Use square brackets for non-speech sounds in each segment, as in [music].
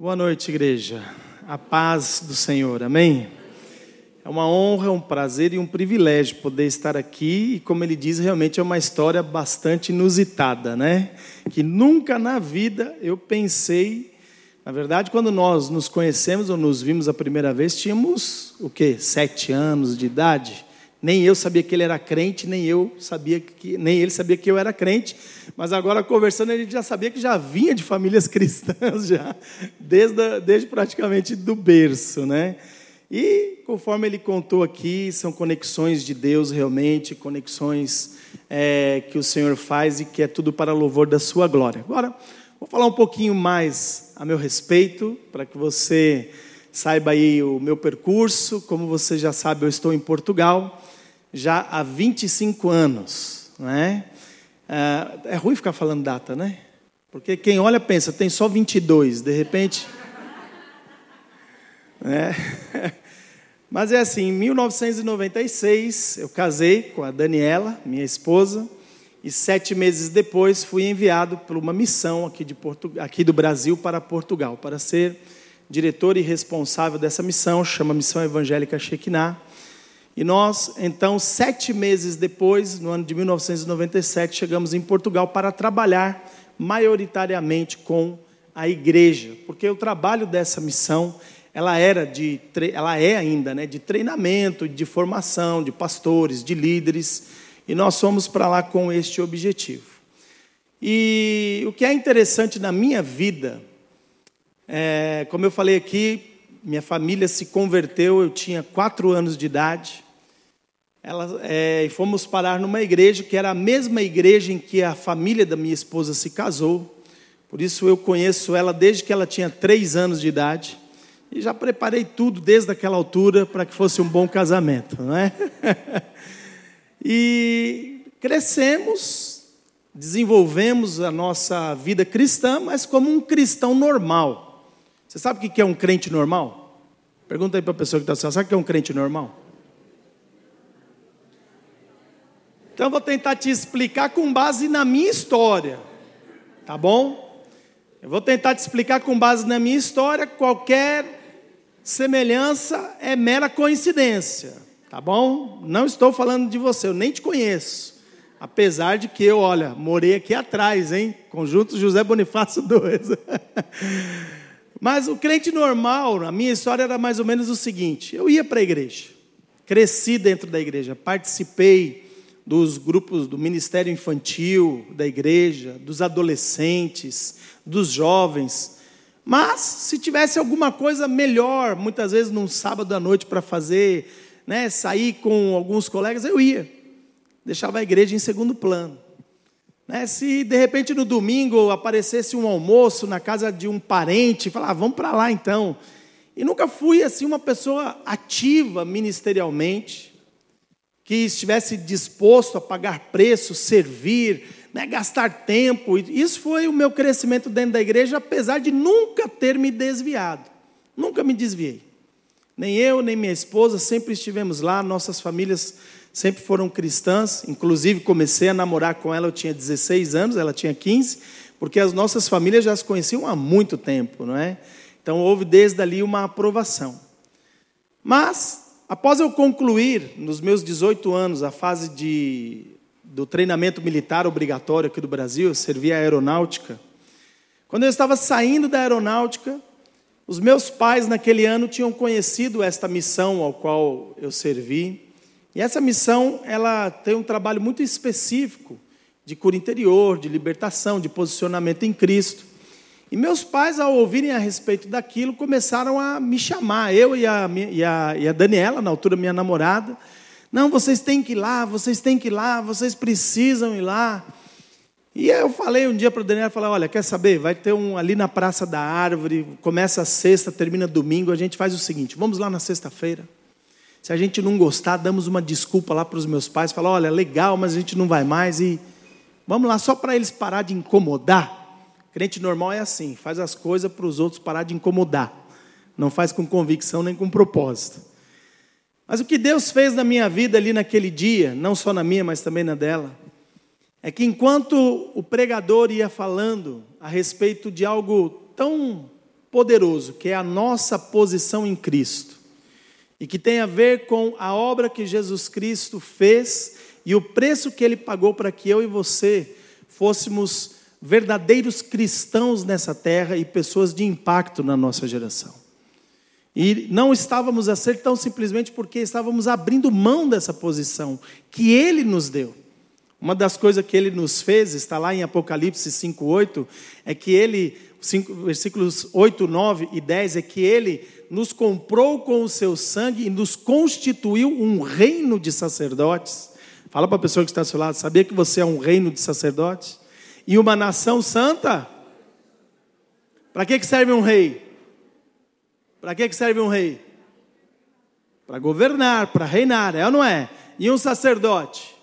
Boa noite, igreja. A paz do Senhor, amém? É uma honra, um prazer e um privilégio poder estar aqui. E, como ele diz, realmente é uma história bastante inusitada, né? Que nunca na vida eu pensei. Na verdade, quando nós nos conhecemos ou nos vimos a primeira vez, tínhamos o quê? Sete anos de idade. Nem eu sabia que ele era crente, nem eu sabia que, nem ele sabia que eu era crente. Mas agora conversando, gente já sabia que já vinha de famílias [laughs] cristãs já, desde, desde praticamente do berço, né? E conforme ele contou aqui, são conexões de Deus realmente, conexões é, que o Senhor faz e que é tudo para louvor da sua glória. Agora, vou falar um pouquinho mais a meu respeito, para que você saiba aí o meu percurso. Como você já sabe, eu estou em Portugal já há 25 anos, né? É ruim ficar falando data, né? Porque quem olha pensa, tem só 22, de repente. Né? [laughs] Mas é assim, em 1996 eu casei com a Daniela, minha esposa, e sete meses depois fui enviado para uma missão aqui, de Portu... aqui do Brasil para Portugal, para ser diretor e responsável dessa missão, chama Missão Evangélica Shekinah. E nós, então, sete meses depois, no ano de 1997, chegamos em Portugal para trabalhar maioritariamente com a igreja, porque o trabalho dessa missão ela era de, ela é ainda, né, de treinamento, de formação de pastores, de líderes, e nós fomos para lá com este objetivo. E o que é interessante na minha vida, é, como eu falei aqui, minha família se converteu, eu tinha quatro anos de idade. Ela, é, e fomos parar numa igreja que era a mesma igreja em que a família da minha esposa se casou. Por isso eu conheço ela desde que ela tinha três anos de idade. E já preparei tudo desde aquela altura para que fosse um bom casamento, não é? [laughs] e crescemos, desenvolvemos a nossa vida cristã, mas como um cristão normal. Você sabe o que é um crente normal? Pergunta aí para a pessoa que está assistindo, sabe o que é um crente normal? Então eu vou tentar te explicar com base na minha história, tá bom? Eu vou tentar te explicar com base na minha história, qualquer semelhança é mera coincidência, tá bom? Não estou falando de você, eu nem te conheço. Apesar de que eu, olha, morei aqui atrás, hein? Conjunto José Bonifácio 2. [laughs] Mas o crente normal, a minha história era mais ou menos o seguinte: eu ia para a igreja, cresci dentro da igreja, participei dos grupos do ministério infantil da igreja, dos adolescentes, dos jovens. Mas se tivesse alguma coisa melhor, muitas vezes num sábado à noite para fazer, né, sair com alguns colegas, eu ia. Deixava a igreja em segundo plano. Né? Se de repente no domingo aparecesse um almoço na casa de um parente, falar, ah, vamos para lá então. E nunca fui assim uma pessoa ativa ministerialmente, que estivesse disposto a pagar preço, servir, né, gastar tempo. Isso foi o meu crescimento dentro da igreja, apesar de nunca ter me desviado. Nunca me desviei. Nem eu, nem minha esposa sempre estivemos lá, nossas famílias sempre foram cristãs, inclusive comecei a namorar com ela, eu tinha 16 anos, ela tinha 15, porque as nossas famílias já se conheciam há muito tempo, não é? Então houve desde ali uma aprovação. Mas, após eu concluir, nos meus 18 anos, a fase de, do treinamento militar obrigatório aqui do Brasil, eu servia a aeronáutica. Quando eu estava saindo da aeronáutica, os meus pais naquele ano tinham conhecido esta missão ao qual eu servi. E essa missão, ela tem um trabalho muito específico de cura interior, de libertação, de posicionamento em Cristo. E meus pais, ao ouvirem a respeito daquilo, começaram a me chamar, eu e a, e a, e a Daniela, na altura minha namorada. Não, vocês têm que ir lá, vocês têm que ir lá, vocês precisam ir lá. E eu falei um dia para a Daniela, falei, olha, quer saber? Vai ter um ali na Praça da Árvore, começa sexta, termina domingo, a gente faz o seguinte, vamos lá na sexta-feira. Se a gente não gostar, damos uma desculpa lá para os meus pais, fala, olha, legal, mas a gente não vai mais e vamos lá só para eles parar de incomodar. Crente normal é assim, faz as coisas para os outros parar de incomodar. Não faz com convicção nem com propósito. Mas o que Deus fez na minha vida ali naquele dia, não só na minha, mas também na dela, é que enquanto o pregador ia falando a respeito de algo tão poderoso, que é a nossa posição em Cristo, e que tem a ver com a obra que Jesus Cristo fez e o preço que ele pagou para que eu e você fôssemos verdadeiros cristãos nessa terra e pessoas de impacto na nossa geração. E não estávamos a ser tão simplesmente porque estávamos abrindo mão dessa posição que ele nos deu. Uma das coisas que ele nos fez, está lá em Apocalipse 5:8, é que ele, versículos 8, 9 e 10, é que ele nos comprou com o seu sangue e nos constituiu um reino de sacerdotes. Fala para a pessoa que está ao seu lado, sabia que você é um reino de sacerdotes? E uma nação santa? Para que serve um rei? Para que serve um rei? Para governar, para reinar, é ou não é? E um sacerdote?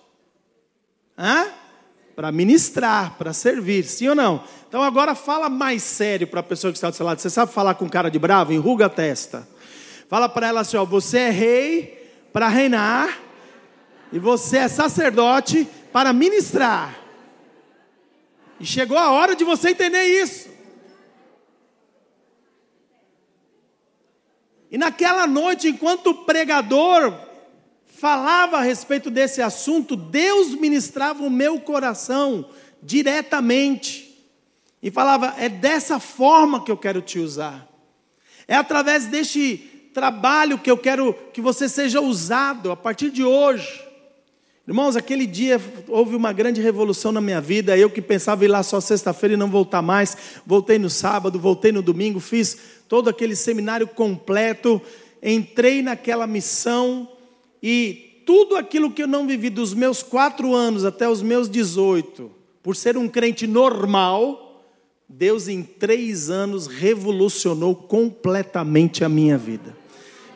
Hã? Para ministrar, para servir, sim ou não? Então agora fala mais sério para a pessoa que está do seu lado. Você sabe falar com cara de bravo? Enruga a testa. Fala para ela assim: ó, você é rei para reinar, e você é sacerdote para ministrar. E chegou a hora de você entender isso. E naquela noite, enquanto o pregador falava a respeito desse assunto, Deus ministrava o meu coração diretamente. E falava: é dessa forma que eu quero te usar. É através deste trabalho que eu quero que você seja usado a partir de hoje. Irmãos, aquele dia houve uma grande revolução na minha vida. Eu que pensava ir lá só sexta-feira e não voltar mais, voltei no sábado, voltei no domingo, fiz todo aquele seminário completo, entrei naquela missão e tudo aquilo que eu não vivi dos meus quatro anos até os meus 18, por ser um crente normal, Deus em três anos revolucionou completamente a minha vida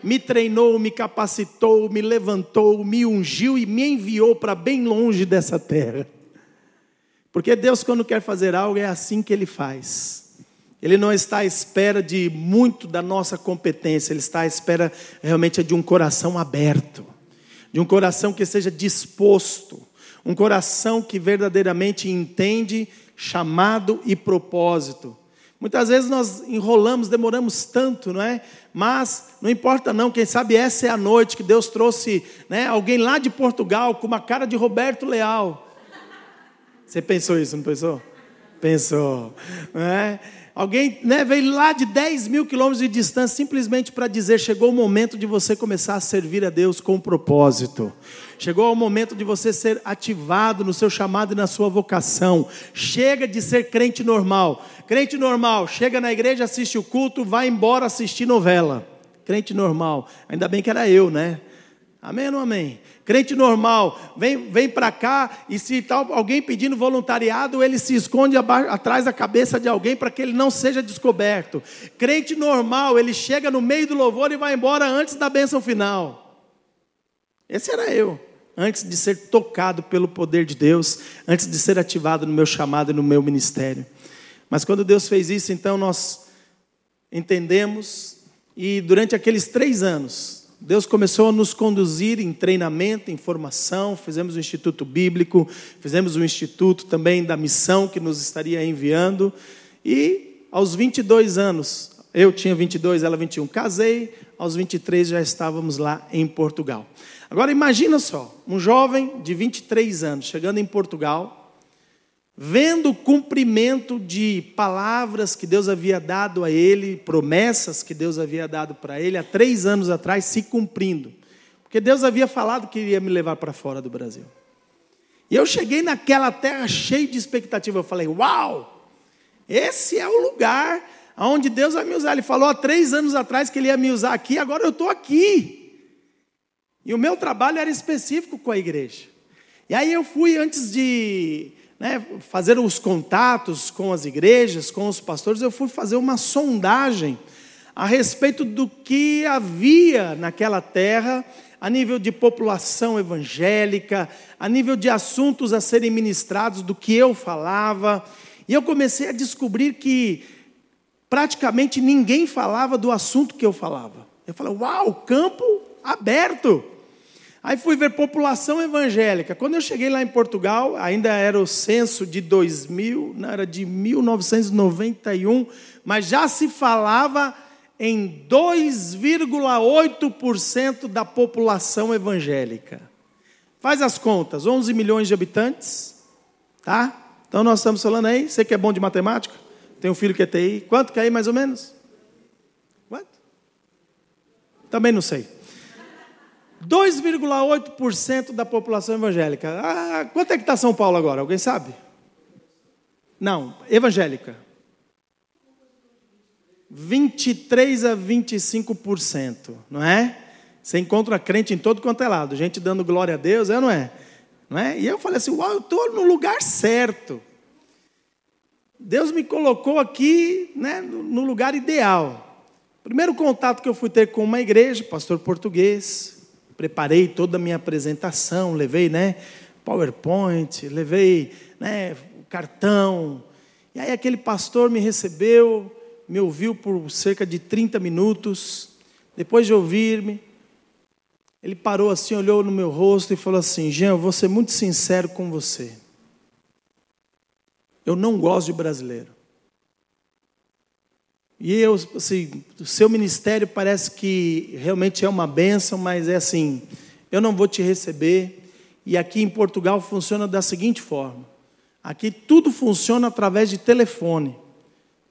me treinou, me capacitou, me levantou, me ungiu e me enviou para bem longe dessa terra. Porque Deus, quando quer fazer algo, é assim que Ele faz. Ele não está à espera de muito da nossa competência, Ele está à espera realmente de um coração aberto, de um coração que seja disposto, um coração que verdadeiramente entende chamado e propósito. Muitas vezes nós enrolamos, demoramos tanto, não é? Mas não importa não, quem sabe essa é a noite que Deus trouxe né, alguém lá de Portugal com uma cara de Roberto Leal. Você pensou isso, não pensou? Pensou. Não é? Alguém né, veio lá de 10 mil quilômetros de distância simplesmente para dizer: chegou o momento de você começar a servir a Deus com propósito. Chegou o momento de você ser ativado no seu chamado e na sua vocação. Chega de ser crente normal. Crente normal, chega na igreja, assiste o culto, vai embora assistir novela. Crente normal. Ainda bem que era eu, né? Amém ou não amém? Crente normal, vem, vem para cá e se tal alguém pedindo voluntariado, ele se esconde atrás da cabeça de alguém para que ele não seja descoberto. Crente normal, ele chega no meio do louvor e vai embora antes da bênção final. Esse era eu antes de ser tocado pelo poder de Deus, antes de ser ativado no meu chamado e no meu ministério. Mas quando Deus fez isso, então nós entendemos, e durante aqueles três anos, Deus começou a nos conduzir em treinamento, em formação, fizemos o Instituto Bíblico, fizemos o Instituto também da missão que nos estaria enviando, e aos 22 anos, eu tinha 22, ela 21, casei, aos 23 já estávamos lá em Portugal. Agora imagina só, um jovem de 23 anos chegando em Portugal, vendo o cumprimento de palavras que Deus havia dado a ele, promessas que Deus havia dado para ele há três anos atrás se cumprindo. Porque Deus havia falado que iria me levar para fora do Brasil. E eu cheguei naquela terra cheio de expectativa. Eu falei, uau, esse é o lugar onde Deus vai me usar. Ele falou há três anos atrás que ele ia me usar aqui, agora eu estou aqui. E o meu trabalho era específico com a igreja. E aí eu fui, antes de né, fazer os contatos com as igrejas, com os pastores, eu fui fazer uma sondagem a respeito do que havia naquela terra, a nível de população evangélica, a nível de assuntos a serem ministrados, do que eu falava. E eu comecei a descobrir que praticamente ninguém falava do assunto que eu falava. Eu falei, uau, campo aberto. Aí fui ver população evangélica. Quando eu cheguei lá em Portugal, ainda era o censo de 2000, não, era de 1991, mas já se falava em 2,8% da população evangélica. Faz as contas, 11 milhões de habitantes, tá? Então nós estamos falando aí, você que é bom de matemática, tem um filho que é TI, quanto que é aí mais ou menos? Quanto? Também não sei. 2,8% da população evangélica. Ah, quanto é que está São Paulo agora? Alguém sabe? Não, evangélica. 23 a 25%, não é? Você encontra crente em todo quanto é lado, gente dando glória a Deus, é ou não é? Não é? E eu falei assim: Uau, eu estou no lugar certo. Deus me colocou aqui né, no lugar ideal. Primeiro contato que eu fui ter com uma igreja, pastor português, preparei toda a minha apresentação, levei, né, PowerPoint, levei, né, cartão. E aí aquele pastor me recebeu, me ouviu por cerca de 30 minutos. Depois de ouvir-me, ele parou assim, olhou no meu rosto e falou assim: Jean, eu vou ser muito sincero com você. Eu não gosto de brasileiro. E eu, assim, o seu ministério parece que realmente é uma bênção, mas é assim, eu não vou te receber. E aqui em Portugal funciona da seguinte forma: aqui tudo funciona através de telefone.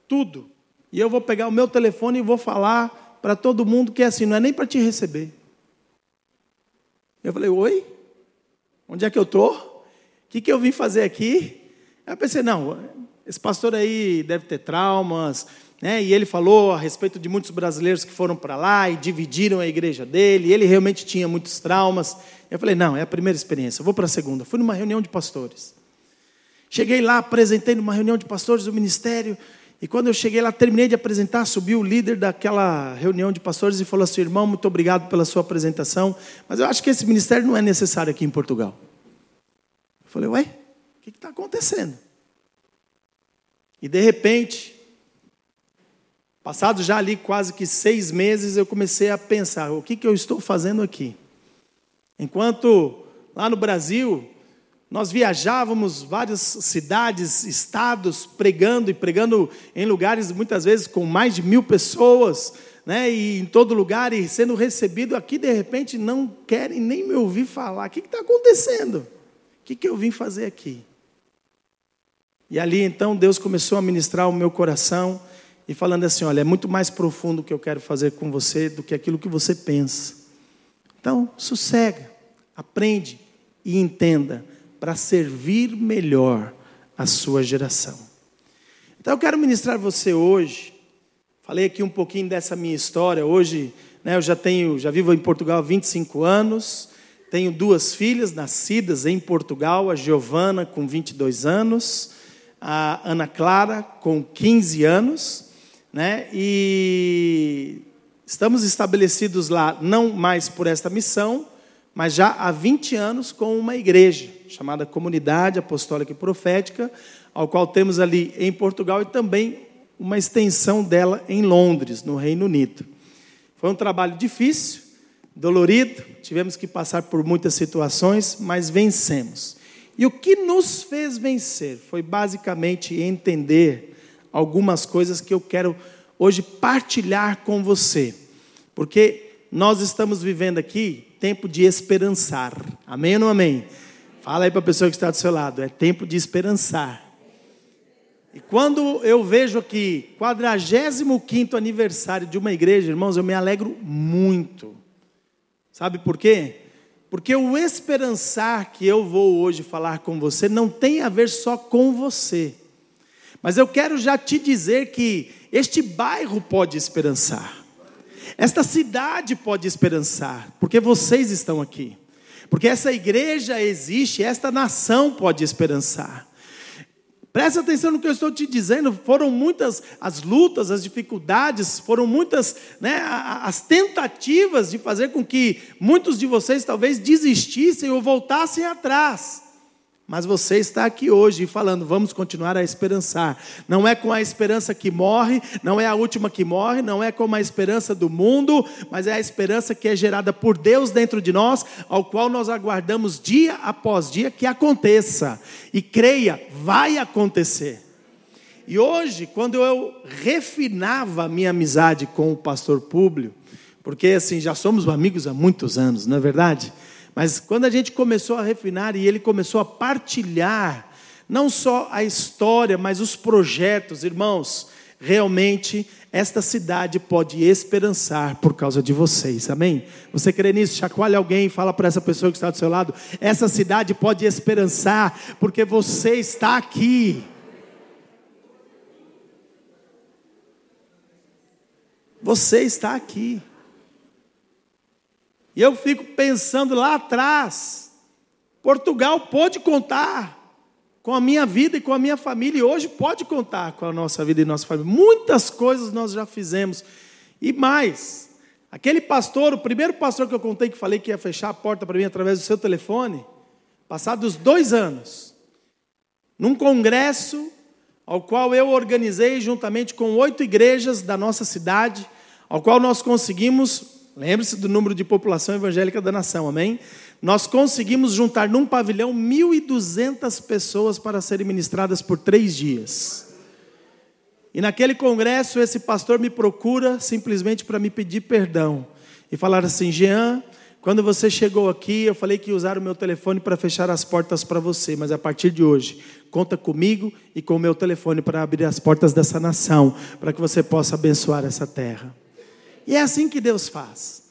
Tudo. E eu vou pegar o meu telefone e vou falar para todo mundo que é assim, não é nem para te receber. Eu falei, oi? Onde é que eu estou? O que, que eu vim fazer aqui? Aí eu pensei, não, esse pastor aí deve ter traumas, né? E ele falou a respeito de muitos brasileiros que foram para lá e dividiram a igreja dele. Ele realmente tinha muitos traumas. Eu falei: não, é a primeira experiência. Eu vou para a segunda. Fui numa reunião de pastores. Cheguei lá, apresentei numa reunião de pastores do ministério. E quando eu cheguei lá, terminei de apresentar, subiu o líder daquela reunião de pastores e falou assim: irmão, muito obrigado pela sua apresentação, mas eu acho que esse ministério não é necessário aqui em Portugal. Eu falei: ué, o que está acontecendo? E de repente, Passados já ali quase que seis meses, eu comecei a pensar: o que, que eu estou fazendo aqui? Enquanto lá no Brasil, nós viajávamos várias cidades, estados, pregando e pregando em lugares muitas vezes com mais de mil pessoas, né? E em todo lugar e sendo recebido aqui, de repente não querem nem me ouvir falar. O que está acontecendo? O que, que eu vim fazer aqui? E ali então Deus começou a ministrar o meu coração e falando assim: olha, é muito mais profundo o que eu quero fazer com você do que aquilo que você pensa. Então, sossega, aprende e entenda para servir melhor a sua geração. Então, eu quero ministrar você hoje. Falei aqui um pouquinho dessa minha história. Hoje, né, eu já tenho, já vivo em Portugal há 25 anos. Tenho duas filhas nascidas em Portugal, a Giovana com 22 anos, a Ana Clara com 15 anos né? E estamos estabelecidos lá não mais por esta missão, mas já há 20 anos com uma igreja chamada Comunidade Apostólica e Profética, ao qual temos ali em Portugal e também uma extensão dela em Londres, no Reino Unido. Foi um trabalho difícil, dolorido, tivemos que passar por muitas situações, mas vencemos. E o que nos fez vencer foi basicamente entender algumas coisas que eu quero hoje partilhar com você, porque nós estamos vivendo aqui tempo de esperançar. Amém ou não amém? Fala aí para a pessoa que está do seu lado, é tempo de esperançar. E quando eu vejo aqui 45 aniversário de uma igreja, irmãos, eu me alegro muito. Sabe por quê? Porque o esperançar que eu vou hoje falar com você não tem a ver só com você. Mas eu quero já te dizer que este bairro pode esperançar, esta cidade pode esperançar, porque vocês estão aqui, porque essa igreja existe, esta nação pode esperançar. Presta atenção no que eu estou te dizendo. Foram muitas as lutas, as dificuldades, foram muitas né, as tentativas de fazer com que muitos de vocês talvez desistissem ou voltassem atrás. Mas você está aqui hoje falando, vamos continuar a esperançar. Não é com a esperança que morre, não é a última que morre, não é com a esperança do mundo, mas é a esperança que é gerada por Deus dentro de nós, ao qual nós aguardamos dia após dia que aconteça. E creia, vai acontecer. E hoje, quando eu refinava a minha amizade com o pastor Públio, porque assim, já somos amigos há muitos anos, não é verdade? Mas quando a gente começou a refinar e ele começou a partilhar, não só a história, mas os projetos, irmãos, realmente esta cidade pode esperançar por causa de vocês, amém? Você crê nisso? Chacoalha alguém fala para essa pessoa que está do seu lado: essa cidade pode esperançar porque você está aqui. Você está aqui. E eu fico pensando lá atrás, Portugal pode contar com a minha vida e com a minha família, e hoje pode contar com a nossa vida e nossa família. Muitas coisas nós já fizemos. E mais, aquele pastor, o primeiro pastor que eu contei que falei que ia fechar a porta para mim através do seu telefone, passados dois anos, num congresso ao qual eu organizei juntamente com oito igrejas da nossa cidade, ao qual nós conseguimos Lembre-se do número de população evangélica da nação, amém? Nós conseguimos juntar num pavilhão 1.200 pessoas para serem ministradas por três dias. E naquele congresso, esse pastor me procura simplesmente para me pedir perdão e falar assim: Jean, quando você chegou aqui, eu falei que ia usar o meu telefone para fechar as portas para você, mas a partir de hoje, conta comigo e com o meu telefone para abrir as portas dessa nação, para que você possa abençoar essa terra. E é assim que Deus faz.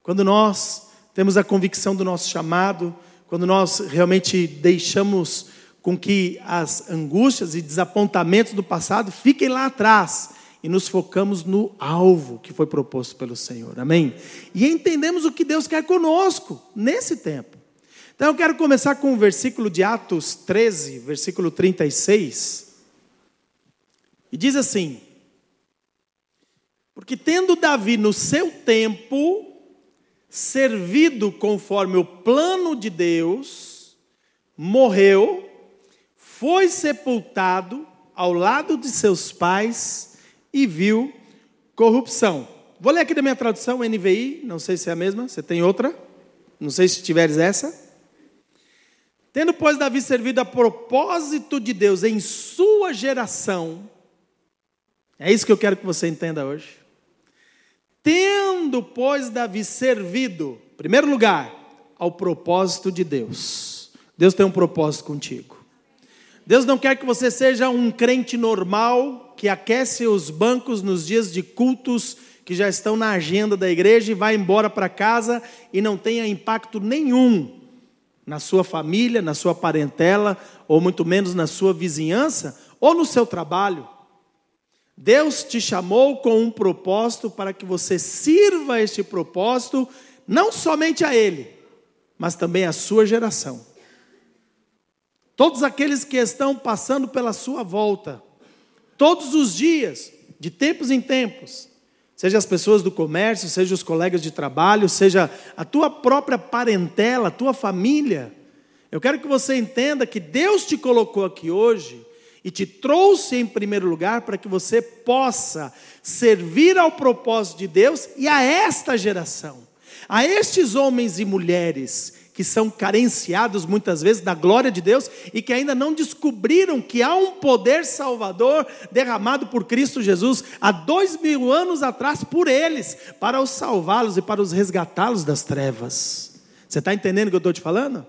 Quando nós temos a convicção do nosso chamado, quando nós realmente deixamos com que as angústias e desapontamentos do passado fiquem lá atrás e nos focamos no alvo que foi proposto pelo Senhor. Amém? E entendemos o que Deus quer conosco nesse tempo. Então eu quero começar com o versículo de Atos 13, versículo 36. E diz assim: porque tendo Davi no seu tempo servido conforme o plano de Deus, morreu, foi sepultado ao lado de seus pais e viu corrupção. Vou ler aqui da minha tradução, NVI, não sei se é a mesma, você tem outra? Não sei se tiveres essa. Tendo, pois, Davi servido a propósito de Deus em sua geração, é isso que eu quero que você entenda hoje. Tendo, pois, Davi servido, em primeiro lugar, ao propósito de Deus. Deus tem um propósito contigo. Deus não quer que você seja um crente normal que aquece os bancos nos dias de cultos que já estão na agenda da igreja e vai embora para casa e não tenha impacto nenhum na sua família, na sua parentela, ou muito menos na sua vizinhança ou no seu trabalho. Deus te chamou com um propósito para que você sirva este propósito, não somente a Ele, mas também à sua geração. Todos aqueles que estão passando pela sua volta, todos os dias, de tempos em tempos, seja as pessoas do comércio, seja os colegas de trabalho, seja a tua própria parentela, a tua família. Eu quero que você entenda que Deus te colocou aqui hoje e te trouxe em primeiro lugar para que você possa servir ao propósito de Deus e a esta geração, a estes homens e mulheres que são carenciados muitas vezes da glória de Deus e que ainda não descobriram que há um poder salvador derramado por Cristo Jesus há dois mil anos atrás por eles, para os salvá-los e para os resgatá-los das trevas. Você está entendendo o que eu estou te falando?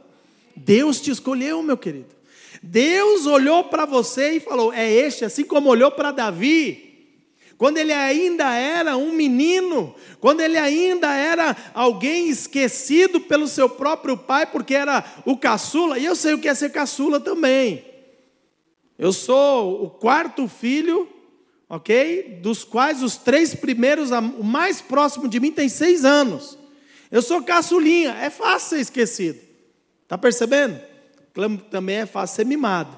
Deus te escolheu, meu querido. Deus olhou para você e falou: é este, assim como olhou para Davi. Quando ele ainda era um menino, quando ele ainda era alguém esquecido pelo seu próprio pai, porque era o caçula, e eu sei o que é ser caçula também. Eu sou o quarto filho, ok? Dos quais os três primeiros, o mais próximo de mim, tem seis anos. Eu sou caçulinha, é fácil ser esquecido. Está percebendo? Também é fácil ser mimado.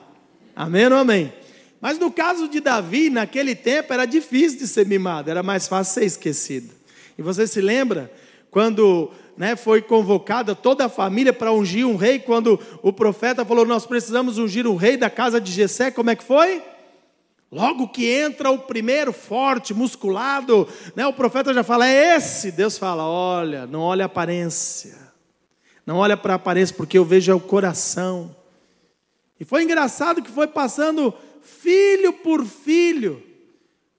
Amém ou amém? Mas no caso de Davi, naquele tempo era difícil de ser mimado, era mais fácil ser esquecido. E você se lembra quando né, foi convocada toda a família para ungir um rei, quando o profeta falou: Nós precisamos ungir um rei da casa de Jessé, como é que foi? Logo que entra o primeiro forte, musculado, né, o profeta já fala: É esse. Deus fala: Olha, não olha a aparência, não olha para a aparência, porque eu vejo é o coração. E foi engraçado que foi passando filho por filho,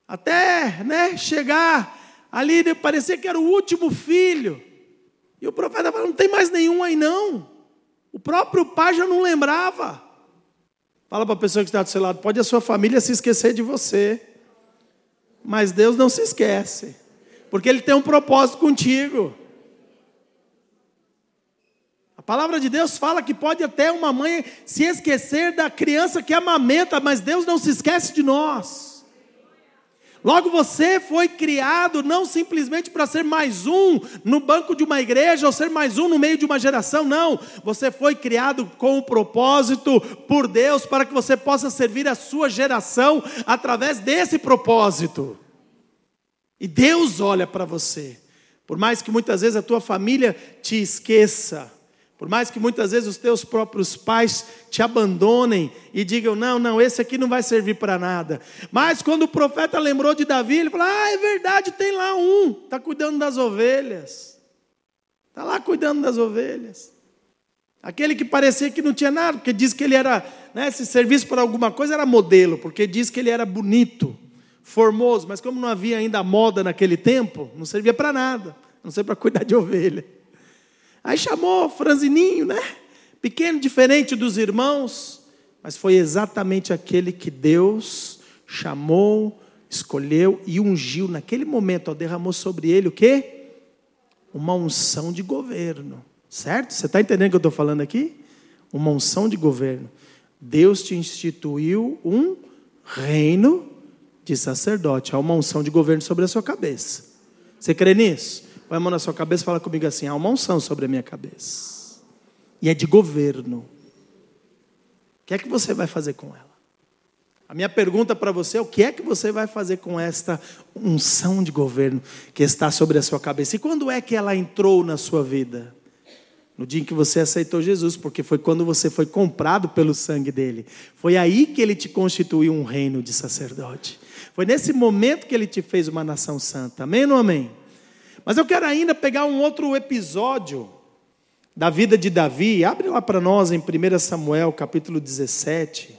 até né, chegar ali, parecia que era o último filho. E o profeta falou: não tem mais nenhum aí não. O próprio pai já não lembrava. Fala para a pessoa que está do seu lado: pode a sua família se esquecer de você, mas Deus não se esquece, porque Ele tem um propósito contigo. Palavra de Deus fala que pode até uma mãe se esquecer da criança que amamenta, mas Deus não se esquece de nós. Logo você foi criado não simplesmente para ser mais um no banco de uma igreja ou ser mais um no meio de uma geração, não. Você foi criado com o propósito por Deus para que você possa servir a sua geração através desse propósito. E Deus olha para você. Por mais que muitas vezes a tua família te esqueça, por mais que muitas vezes os teus próprios pais te abandonem e digam: não, não, esse aqui não vai servir para nada. Mas quando o profeta lembrou de Davi, ele falou: ah, é verdade, tem lá um, está cuidando das ovelhas. Está lá cuidando das ovelhas. Aquele que parecia que não tinha nada, porque diz que ele era, né, se serviço para alguma coisa era modelo, porque diz que ele era bonito, formoso, mas como não havia ainda moda naquele tempo, não servia para nada, não sei para cuidar de ovelha. Aí chamou franzininho, né? Pequeno, diferente dos irmãos, mas foi exatamente aquele que Deus chamou, escolheu e ungiu naquele momento, ó, derramou sobre ele o quê? Uma unção de governo, certo? Você está entendendo o que eu estou falando aqui? Uma unção de governo. Deus te instituiu um reino de sacerdote, há uma unção de governo sobre a sua cabeça. Você crê nisso? Põe a mão na sua cabeça e fala comigo assim: há uma unção sobre a minha cabeça. E é de governo. O que é que você vai fazer com ela? A minha pergunta para você é: o que é que você vai fazer com esta unção de governo que está sobre a sua cabeça? E quando é que ela entrou na sua vida? No dia em que você aceitou Jesus, porque foi quando você foi comprado pelo sangue dele. Foi aí que ele te constituiu um reino de sacerdote. Foi nesse momento que ele te fez uma nação santa. Amém ou amém? Mas eu quero ainda pegar um outro episódio da vida de Davi. Abre lá para nós em 1 Samuel, capítulo 17.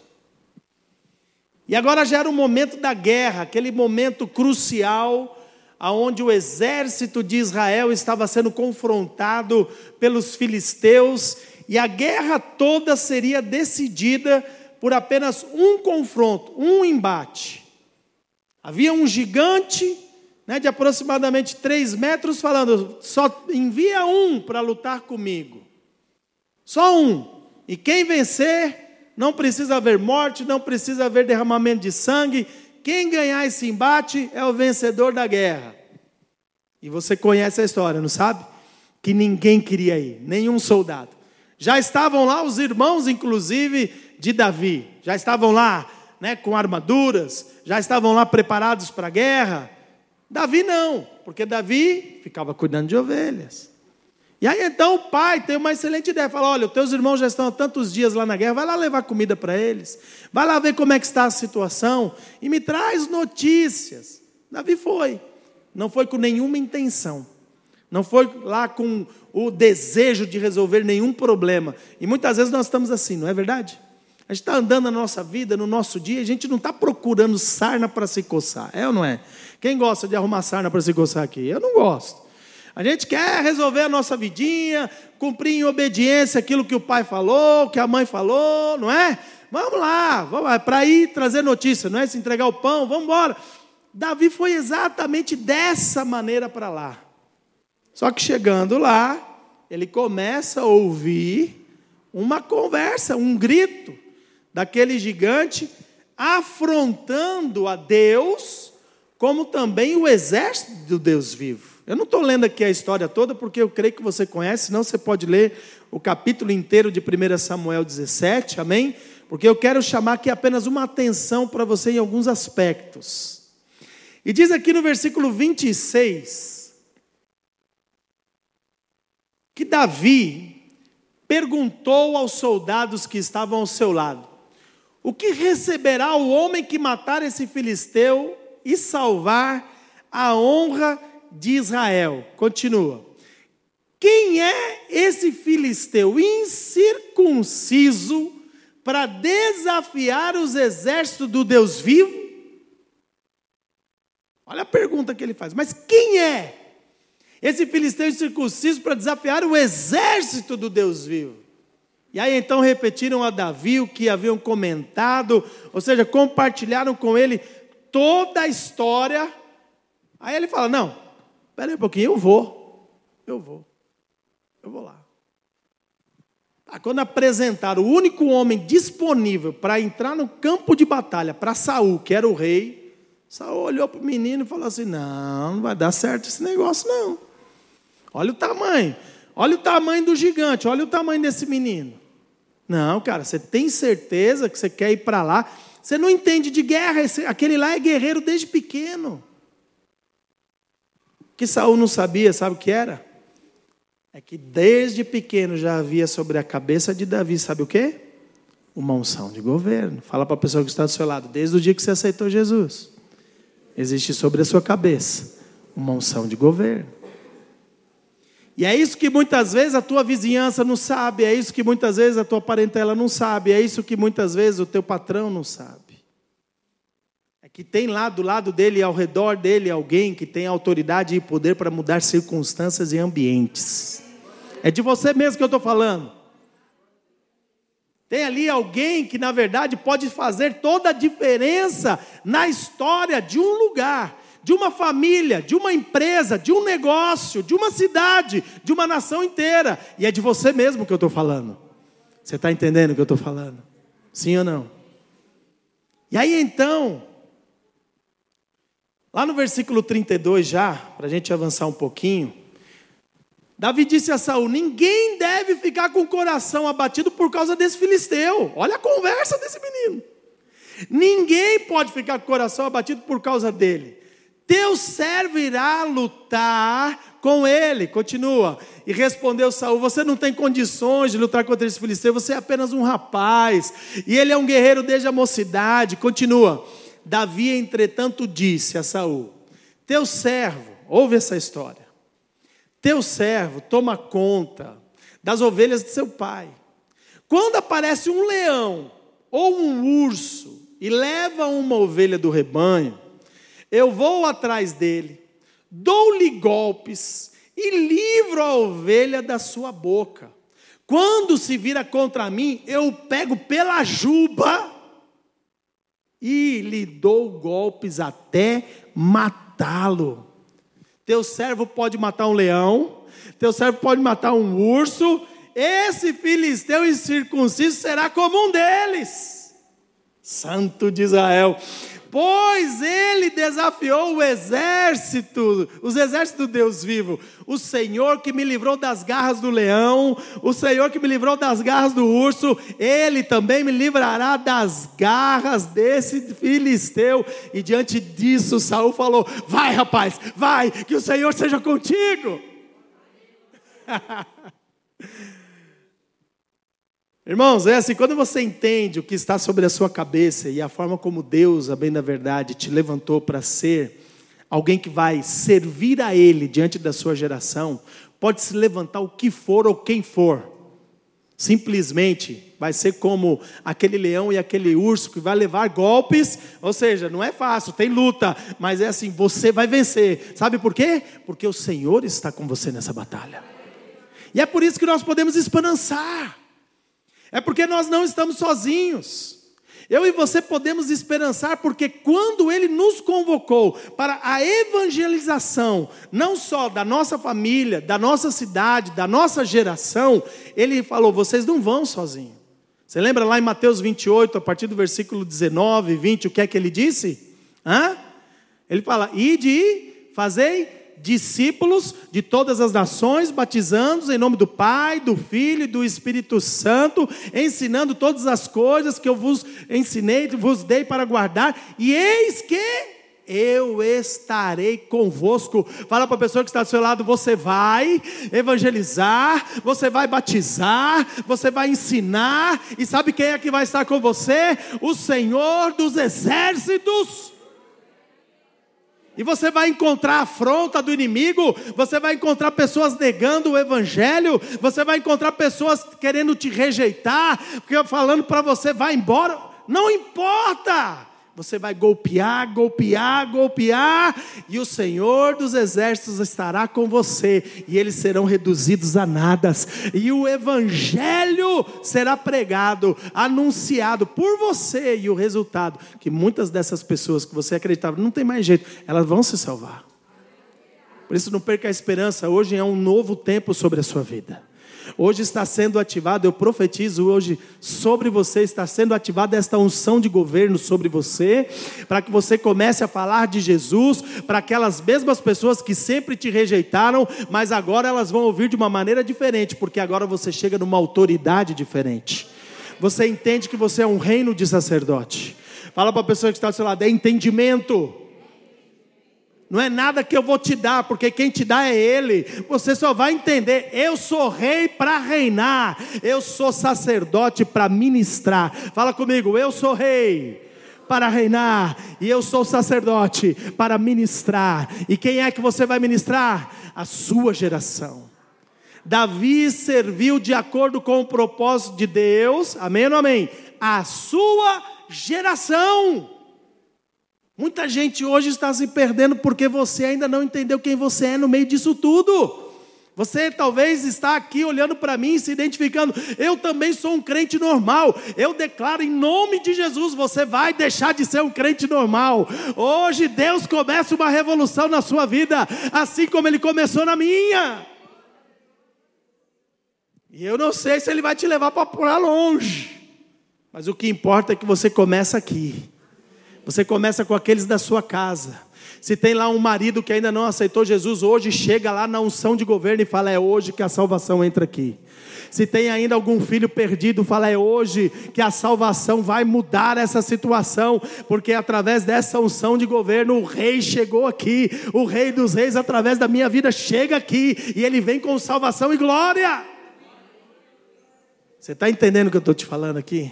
E agora já era o momento da guerra, aquele momento crucial aonde o exército de Israel estava sendo confrontado pelos filisteus e a guerra toda seria decidida por apenas um confronto, um embate. Havia um gigante né, de aproximadamente 3 metros, falando: só envia um para lutar comigo. Só um. E quem vencer, não precisa haver morte, não precisa haver derramamento de sangue. Quem ganhar esse embate é o vencedor da guerra. E você conhece a história, não sabe? Que ninguém queria ir, nenhum soldado. Já estavam lá os irmãos, inclusive, de Davi. Já estavam lá né, com armaduras, já estavam lá preparados para a guerra. Davi não, porque Davi ficava cuidando de ovelhas. E aí então o pai tem uma excelente ideia, fala: olha, os teus irmãos já estão há tantos dias lá na guerra, vai lá levar comida para eles, vai lá ver como é que está a situação e me traz notícias. Davi foi, não foi com nenhuma intenção, não foi lá com o desejo de resolver nenhum problema. E muitas vezes nós estamos assim, não é verdade? A gente está andando na nossa vida, no nosso dia, a gente não está procurando sarna para se coçar, é ou não é? Quem gosta de arrumar sarna para se coçar aqui? Eu não gosto. A gente quer resolver a nossa vidinha, cumprir em obediência aquilo que o pai falou, que a mãe falou, não é? Vamos lá, vamos lá, para ir trazer notícia, não é? Se entregar o pão, vamos embora. Davi foi exatamente dessa maneira para lá. Só que chegando lá, ele começa a ouvir uma conversa, um grito daquele gigante afrontando a Deus como também o exército do Deus vivo. Eu não estou lendo aqui a história toda, porque eu creio que você conhece, senão você pode ler o capítulo inteiro de 1 Samuel 17, amém? Porque eu quero chamar aqui apenas uma atenção para você em alguns aspectos. E diz aqui no versículo 26, que Davi perguntou aos soldados que estavam ao seu lado: O que receberá o homem que matar esse filisteu e salvar a honra de Israel? Continua. Quem é esse filisteu incircunciso para desafiar os exércitos do Deus vivo? Olha a pergunta que ele faz. Mas quem é esse filisteu incircunciso para desafiar o exército do Deus vivo? E aí então repetiram a Davi o que haviam comentado, ou seja, compartilharam com ele toda a história. Aí ele fala: Não, espera aí um pouquinho, eu vou, eu vou, eu vou lá. Ah, quando apresentaram o único homem disponível para entrar no campo de batalha para Saul, que era o rei, Saul olhou para o menino e falou assim: Não, não vai dar certo esse negócio, não. Olha o tamanho, olha o tamanho do gigante, olha o tamanho desse menino. Não, cara, você tem certeza que você quer ir para lá? Você não entende de guerra, esse, aquele lá é guerreiro desde pequeno. Que Saul não sabia, sabe o que era? É que desde pequeno já havia sobre a cabeça de Davi, sabe o quê? Uma unção de governo. Fala para a pessoa que está do seu lado, desde o dia que você aceitou Jesus existe sobre a sua cabeça uma unção de governo. E é isso que muitas vezes a tua vizinhança não sabe, é isso que muitas vezes a tua parentela não sabe, é isso que muitas vezes o teu patrão não sabe. É que tem lá do lado dele, ao redor dele, alguém que tem autoridade e poder para mudar circunstâncias e ambientes. É de você mesmo que eu estou falando. Tem ali alguém que, na verdade, pode fazer toda a diferença na história de um lugar, de uma família, de uma empresa, de um negócio, de uma cidade, de uma nação inteira. E é de você mesmo que eu estou falando. Você está entendendo o que eu estou falando? Sim ou não? E aí então, lá no versículo 32 já, para a gente avançar um pouquinho, Davi disse a Saul: ninguém deve ficar com o coração abatido por causa desse filisteu. Olha a conversa desse menino. Ninguém pode ficar com o coração abatido por causa dele. Teu servo irá lutar com ele. Continua. E respondeu Saul: Você não tem condições de lutar contra esse filisteu, você é apenas um rapaz. E ele é um guerreiro desde a mocidade. Continua. Davi, entretanto, disse a Saul: Teu servo, ouve essa história. Teu servo toma conta das ovelhas de seu pai. Quando aparece um leão ou um urso e leva uma ovelha do rebanho, eu vou atrás dele, dou-lhe golpes e livro a ovelha da sua boca. Quando se vira contra mim, eu pego pela juba e lhe dou golpes até matá-lo. Teu servo pode matar um leão, teu servo pode matar um urso, esse filisteu incircunciso será como um deles. Santo de Israel. Pois ele desafiou o exército, os exércitos do Deus vivo. O Senhor que me livrou das garras do leão, o Senhor que me livrou das garras do urso, ele também me livrará das garras desse filisteu. E diante disso, Saul falou: Vai, rapaz, vai, que o Senhor seja contigo. [laughs] Irmãos, é assim, quando você entende o que está sobre a sua cabeça e a forma como Deus, a bem da verdade, te levantou para ser alguém que vai servir a Ele diante da sua geração, pode se levantar o que for ou quem for. Simplesmente vai ser como aquele leão e aquele urso que vai levar golpes, ou seja, não é fácil, tem luta, mas é assim, você vai vencer. Sabe por quê? Porque o Senhor está com você nessa batalha. E é por isso que nós podemos esperançar. É porque nós não estamos sozinhos. Eu e você podemos esperançar, porque quando Ele nos convocou para a evangelização, não só da nossa família, da nossa cidade, da nossa geração, Ele falou: vocês não vão sozinhos. Você lembra lá em Mateus 28, a partir do versículo 19 e 20, o que é que ele disse? Hã? Ele fala: ide e fazei discípulos de todas as nações, batizando-os em nome do Pai, do Filho e do Espírito Santo, ensinando todas as coisas que eu vos ensinei, vos dei para guardar, e eis que eu estarei convosco. Fala para a pessoa que está do seu lado: você vai evangelizar, você vai batizar, você vai ensinar, e sabe quem é que vai estar com você? O Senhor dos exércitos. E você vai encontrar afronta do inimigo, você vai encontrar pessoas negando o evangelho, você vai encontrar pessoas querendo te rejeitar, porque falando para você, vai embora. Não importa. Você vai golpear, golpear, golpear, e o Senhor dos exércitos estará com você, e eles serão reduzidos a nada, e o Evangelho será pregado, anunciado por você, e o resultado, que muitas dessas pessoas que você acreditava, não tem mais jeito, elas vão se salvar. Por isso, não perca a esperança, hoje é um novo tempo sobre a sua vida. Hoje está sendo ativado, eu profetizo hoje sobre você, está sendo ativada esta unção de governo sobre você, para que você comece a falar de Jesus para aquelas mesmas pessoas que sempre te rejeitaram, mas agora elas vão ouvir de uma maneira diferente, porque agora você chega numa autoridade diferente. Você entende que você é um reino de sacerdote. Fala para a pessoa que está do seu lado, é entendimento. Não é nada que eu vou te dar, porque quem te dá é Ele. Você só vai entender. Eu sou rei para reinar, eu sou sacerdote para ministrar. Fala comigo, eu sou rei para reinar, e eu sou sacerdote para ministrar. E quem é que você vai ministrar? A sua geração. Davi serviu de acordo com o propósito de Deus, amém ou amém? A sua geração. Muita gente hoje está se perdendo porque você ainda não entendeu quem você é no meio disso tudo. Você talvez está aqui olhando para mim se identificando. Eu também sou um crente normal. Eu declaro em nome de Jesus, você vai deixar de ser um crente normal. Hoje Deus começa uma revolução na sua vida, assim como ele começou na minha. E eu não sei se ele vai te levar para longe. Mas o que importa é que você começa aqui. Você começa com aqueles da sua casa. Se tem lá um marido que ainda não aceitou Jesus, hoje chega lá na unção de governo e fala: é hoje que a salvação entra aqui. Se tem ainda algum filho perdido, fala: é hoje que a salvação vai mudar essa situação, porque através dessa unção de governo, o rei chegou aqui, o rei dos reis, através da minha vida, chega aqui e ele vem com salvação e glória. Você está entendendo o que eu estou te falando aqui?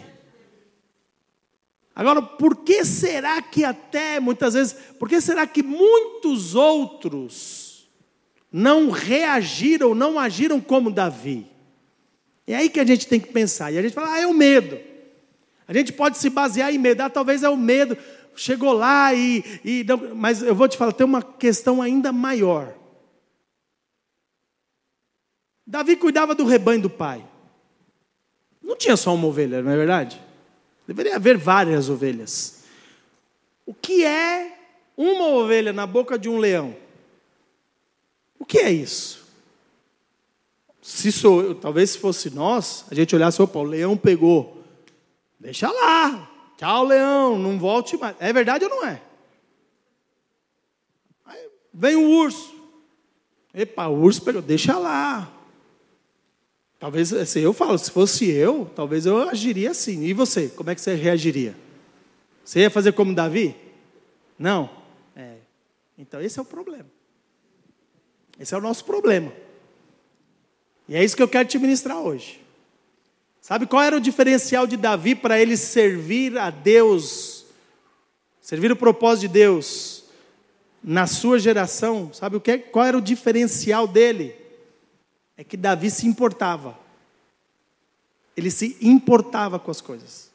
Agora, por que será que até muitas vezes, por que será que muitos outros não reagiram, não agiram como Davi? É aí que a gente tem que pensar. E a gente fala, ah, é o medo. A gente pode se basear em medo, ah, talvez é o medo. Chegou lá e, e não, mas eu vou te falar, tem uma questão ainda maior. Davi cuidava do rebanho do pai. Não tinha só uma ovelha, não é verdade? Deveria haver várias ovelhas. O que é uma ovelha na boca de um leão? O que é isso? Se sou, talvez se fosse nós, a gente olhasse, opa, o leão pegou. Deixa lá. Tchau, leão, não volte mais. É verdade ou não é? Aí vem o urso. Epa, o urso pegou, deixa lá. Talvez, assim, eu falo, se fosse eu, talvez eu agiria assim. E você, como é que você reagiria? Você ia fazer como Davi? Não. É. Então esse é o problema. Esse é o nosso problema. E é isso que eu quero te ministrar hoje. Sabe qual era o diferencial de Davi para ele servir a Deus, servir o propósito de Deus na sua geração? Sabe o que? Qual era o diferencial dele? É que Davi se importava. Ele se importava com as coisas.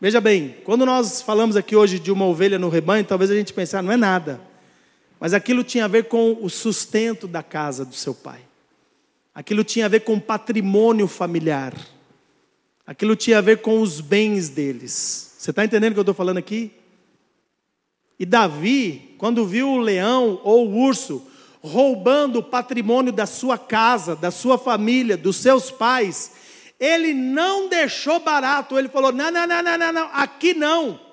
Veja bem, quando nós falamos aqui hoje de uma ovelha no rebanho, talvez a gente pense, ah, não é nada. Mas aquilo tinha a ver com o sustento da casa do seu pai. Aquilo tinha a ver com o patrimônio familiar. Aquilo tinha a ver com os bens deles. Você está entendendo o que eu estou falando aqui? E Davi, quando viu o leão ou o urso roubando o patrimônio da sua casa, da sua família, dos seus pais, ele não deixou barato, ele falou: não, não, não, não, não, não aqui não.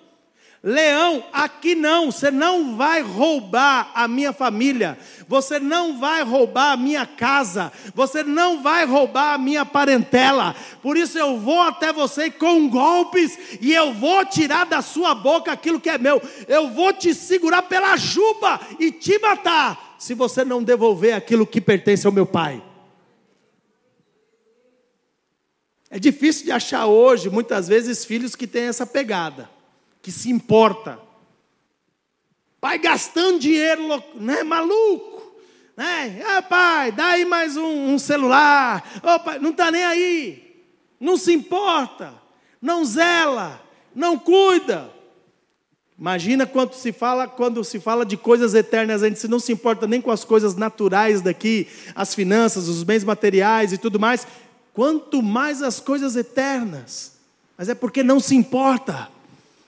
Leão, aqui não, você não vai roubar a minha família, você não vai roubar a minha casa, você não vai roubar a minha parentela. Por isso eu vou até você com golpes e eu vou tirar da sua boca aquilo que é meu. Eu vou te segurar pela juba e te matar, se você não devolver aquilo que pertence ao meu pai. É difícil de achar hoje, muitas vezes, filhos que têm essa pegada que se importa. Pai gastando dinheiro, né, maluco. Né? Ah, pai, dá aí mais um, um celular. Oh, pai, não está nem aí. Não se importa. Não zela. Não cuida. Imagina quando se fala, quando se fala de coisas eternas, a gente não se importa nem com as coisas naturais daqui, as finanças, os bens materiais e tudo mais, quanto mais as coisas eternas. Mas é porque não se importa.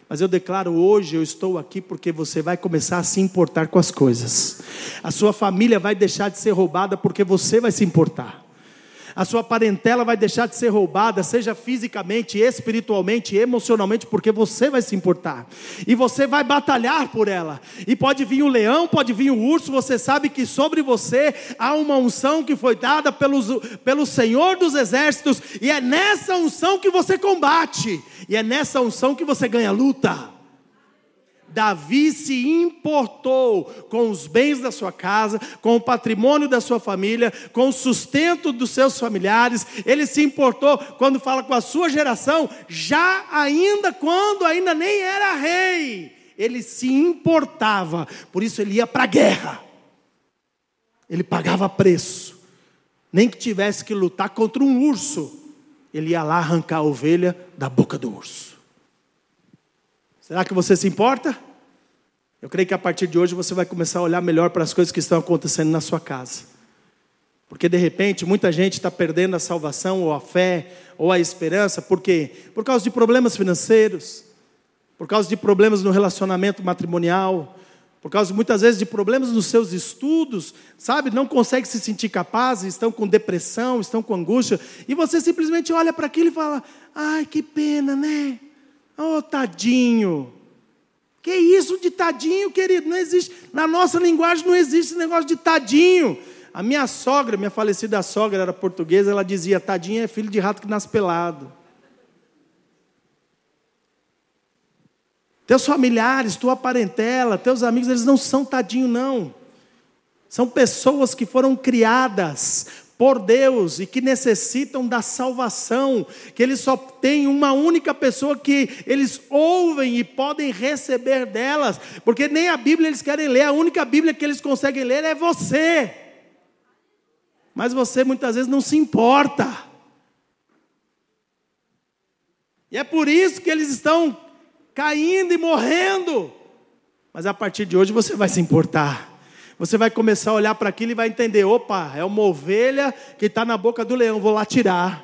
Mas eu declaro hoje, eu estou aqui porque você vai começar a se importar com as coisas. A sua família vai deixar de ser roubada porque você vai se importar. A sua parentela vai deixar de ser roubada, seja fisicamente, espiritualmente, emocionalmente, porque você vai se importar. E você vai batalhar por ela. E pode vir o leão, pode vir o urso, você sabe que sobre você há uma unção que foi dada pelos, pelo Senhor dos Exércitos, e é nessa unção que você combate, e é nessa unção que você ganha luta. Davi se importou com os bens da sua casa, com o patrimônio da sua família, com o sustento dos seus familiares. Ele se importou quando fala com a sua geração, já ainda quando ainda nem era rei. Ele se importava, por isso ele ia para a guerra. Ele pagava preço. Nem que tivesse que lutar contra um urso, ele ia lá arrancar a ovelha da boca do urso. Será que você se importa? Eu creio que a partir de hoje você vai começar a olhar melhor para as coisas que estão acontecendo na sua casa. Porque de repente muita gente está perdendo a salvação, ou a fé, ou a esperança, por quê? Por causa de problemas financeiros, por causa de problemas no relacionamento matrimonial, por causa muitas vezes de problemas nos seus estudos, sabe? Não consegue se sentir capaz, estão com depressão, estão com angústia, e você simplesmente olha para aquilo e fala: ai, que pena, né? Oh, tadinho. Que isso de tadinho, querido? Não existe. Na nossa linguagem não existe esse negócio de tadinho. A minha sogra, minha falecida sogra, era portuguesa, ela dizia: tadinho é filho de rato que nasce pelado. Teus familiares, tua parentela, teus amigos, eles não são tadinho, não. São pessoas que foram criadas por Deus e que necessitam da salvação, que eles só têm uma única pessoa que eles ouvem e podem receber delas, porque nem a Bíblia eles querem ler, a única Bíblia que eles conseguem ler é você. Mas você muitas vezes não se importa. E é por isso que eles estão caindo e morrendo. Mas a partir de hoje você vai se importar você vai começar a olhar para aquilo e vai entender: opa, é uma ovelha que está na boca do leão, vou lá tirar.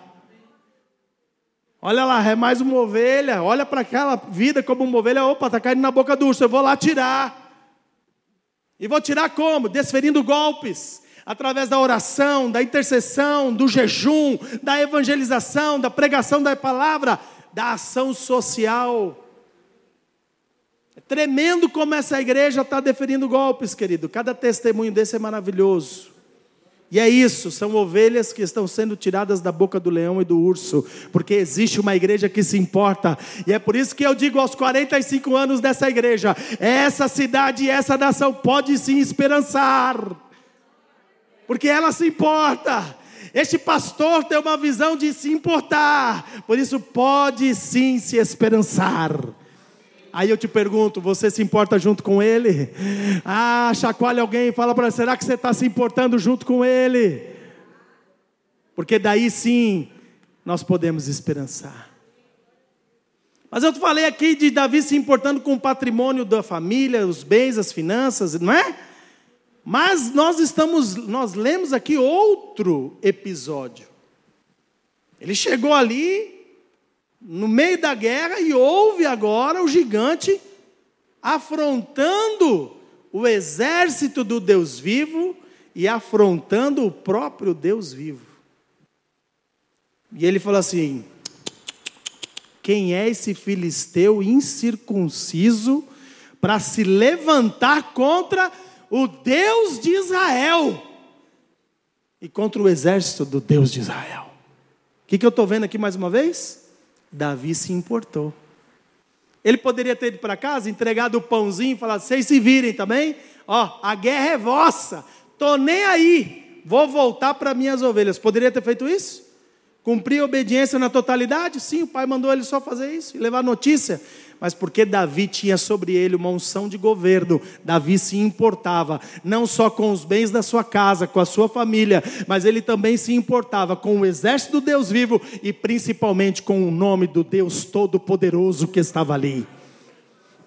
Olha lá, é mais uma ovelha. Olha para aquela vida como uma ovelha. Opa, está caindo na boca do urso. Eu vou lá tirar. E vou tirar como? Desferindo golpes. Através da oração, da intercessão, do jejum, da evangelização, da pregação da palavra, da ação social. Tremendo como essa igreja está deferindo golpes, querido. Cada testemunho desse é maravilhoso. E é isso, são ovelhas que estão sendo tiradas da boca do leão e do urso, porque existe uma igreja que se importa, e é por isso que eu digo aos 45 anos dessa igreja: essa cidade e essa nação pode sim esperançar, porque ela se importa. Este pastor tem uma visão de se importar, por isso pode sim se esperançar. Aí eu te pergunto, você se importa junto com ele? Ah, chacoalha alguém e fala para será que você está se importando junto com ele? Porque daí sim nós podemos esperançar. Mas eu te falei aqui de Davi se importando com o patrimônio da família, os bens, as finanças, não é? Mas nós estamos, nós lemos aqui outro episódio. Ele chegou ali no meio da guerra e houve agora o gigante afrontando o exército do Deus vivo e afrontando o próprio Deus vivo. E ele falou assim: quem é esse filisteu incircunciso para se levantar contra o Deus de Israel e contra o exército do Deus de Israel. O que, que eu estou vendo aqui mais uma vez? Davi se importou. Ele poderia ter ido para casa, entregado o pãozinho e falado: vocês se virem também, ó, a guerra é vossa, estou nem aí, vou voltar para minhas ovelhas. Poderia ter feito isso? Cumprir a obediência na totalidade? Sim, o pai mandou ele só fazer isso e levar notícia. Mas porque Davi tinha sobre ele uma unção de governo, Davi se importava, não só com os bens da sua casa, com a sua família, mas ele também se importava com o exército do Deus vivo e principalmente com o nome do Deus Todo-Poderoso que estava ali.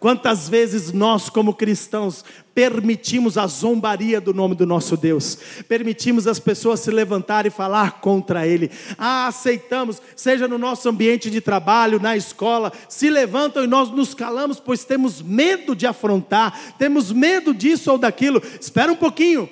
Quantas vezes nós, como cristãos, permitimos a zombaria do nome do nosso Deus, permitimos as pessoas se levantarem e falar contra Ele, ah, aceitamos, seja no nosso ambiente de trabalho, na escola, se levantam e nós nos calamos, pois temos medo de afrontar, temos medo disso ou daquilo. Espera um pouquinho,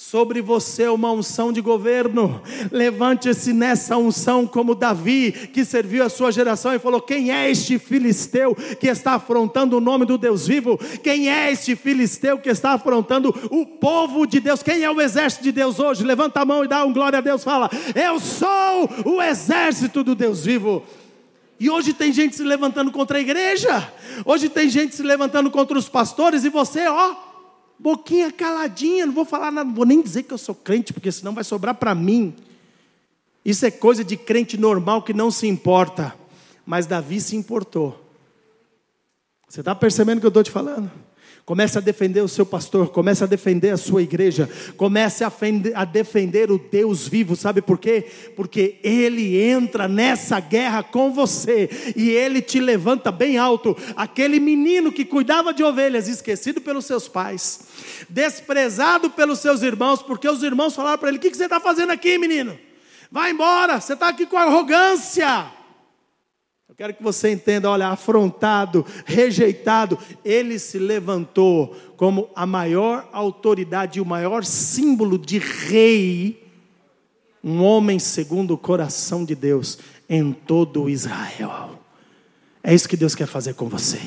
sobre você uma unção de governo. Levante-se nessa unção como Davi, que serviu a sua geração e falou: Quem é este filisteu que está afrontando o nome do Deus vivo? Quem é este filisteu que está afrontando o povo de Deus? Quem é o exército de Deus hoje? Levanta a mão e dá um glória a Deus, fala: Eu sou o exército do Deus vivo. E hoje tem gente se levantando contra a igreja, hoje tem gente se levantando contra os pastores, e você, ó, boquinha caladinha, não vou falar nada, não vou nem dizer que eu sou crente, porque senão vai sobrar para mim. Isso é coisa de crente normal que não se importa. Mas Davi se importou. Você está percebendo o que eu estou te falando? Comece a defender o seu pastor, comece a defender a sua igreja, comece a, a defender o Deus vivo, sabe por quê? Porque Ele entra nessa guerra com você e Ele te levanta bem alto. Aquele menino que cuidava de ovelhas, esquecido pelos seus pais, desprezado pelos seus irmãos, porque os irmãos falaram para ele: O que, que você está fazendo aqui, menino? Vai embora, você está aqui com arrogância. Quero que você entenda, olha, afrontado, rejeitado, ele se levantou como a maior autoridade e o maior símbolo de rei, um homem segundo o coração de Deus em todo Israel. É isso que Deus quer fazer com você.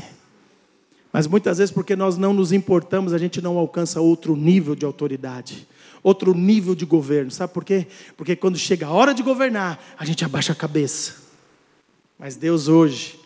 Mas muitas vezes, porque nós não nos importamos, a gente não alcança outro nível de autoridade, outro nível de governo. Sabe por quê? Porque quando chega a hora de governar, a gente abaixa a cabeça mas Deus hoje,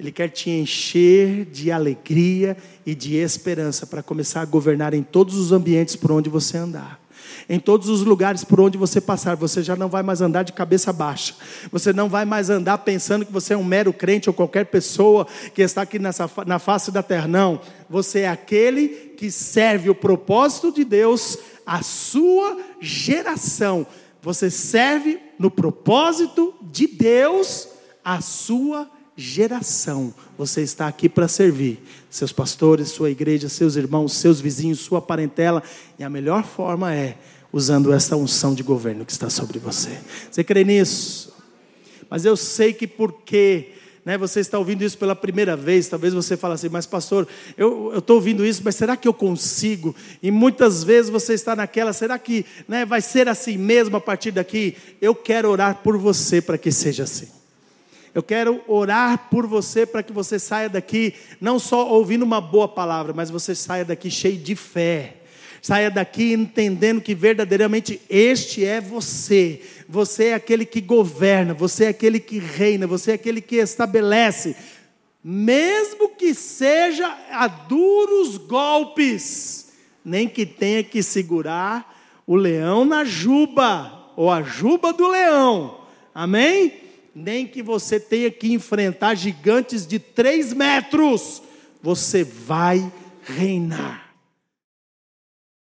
Ele quer te encher de alegria e de esperança para começar a governar em todos os ambientes por onde você andar. Em todos os lugares por onde você passar, você já não vai mais andar de cabeça baixa. Você não vai mais andar pensando que você é um mero crente ou qualquer pessoa que está aqui nessa, na face da terra. Não. Você é aquele que serve o propósito de Deus à sua geração. Você serve no propósito de Deus a sua geração. Você está aqui para servir seus pastores, sua igreja, seus irmãos, seus vizinhos, sua parentela, e a melhor forma é usando essa unção de governo que está sobre você. Você crê nisso? Mas eu sei que porque né, você está ouvindo isso pela primeira vez, talvez você fale assim, mas pastor, eu estou ouvindo isso, mas será que eu consigo? E muitas vezes você está naquela, será que né, vai ser assim mesmo a partir daqui? Eu quero orar por você para que seja assim. Eu quero orar por você para que você saia daqui não só ouvindo uma boa palavra, mas você saia daqui cheio de fé. Saia daqui entendendo que verdadeiramente este é você. Você é aquele que governa, você é aquele que reina, você é aquele que estabelece, mesmo que seja a duros golpes, nem que tenha que segurar o leão na juba, ou a juba do leão. Amém? Nem que você tenha que enfrentar gigantes de três metros, você vai reinar.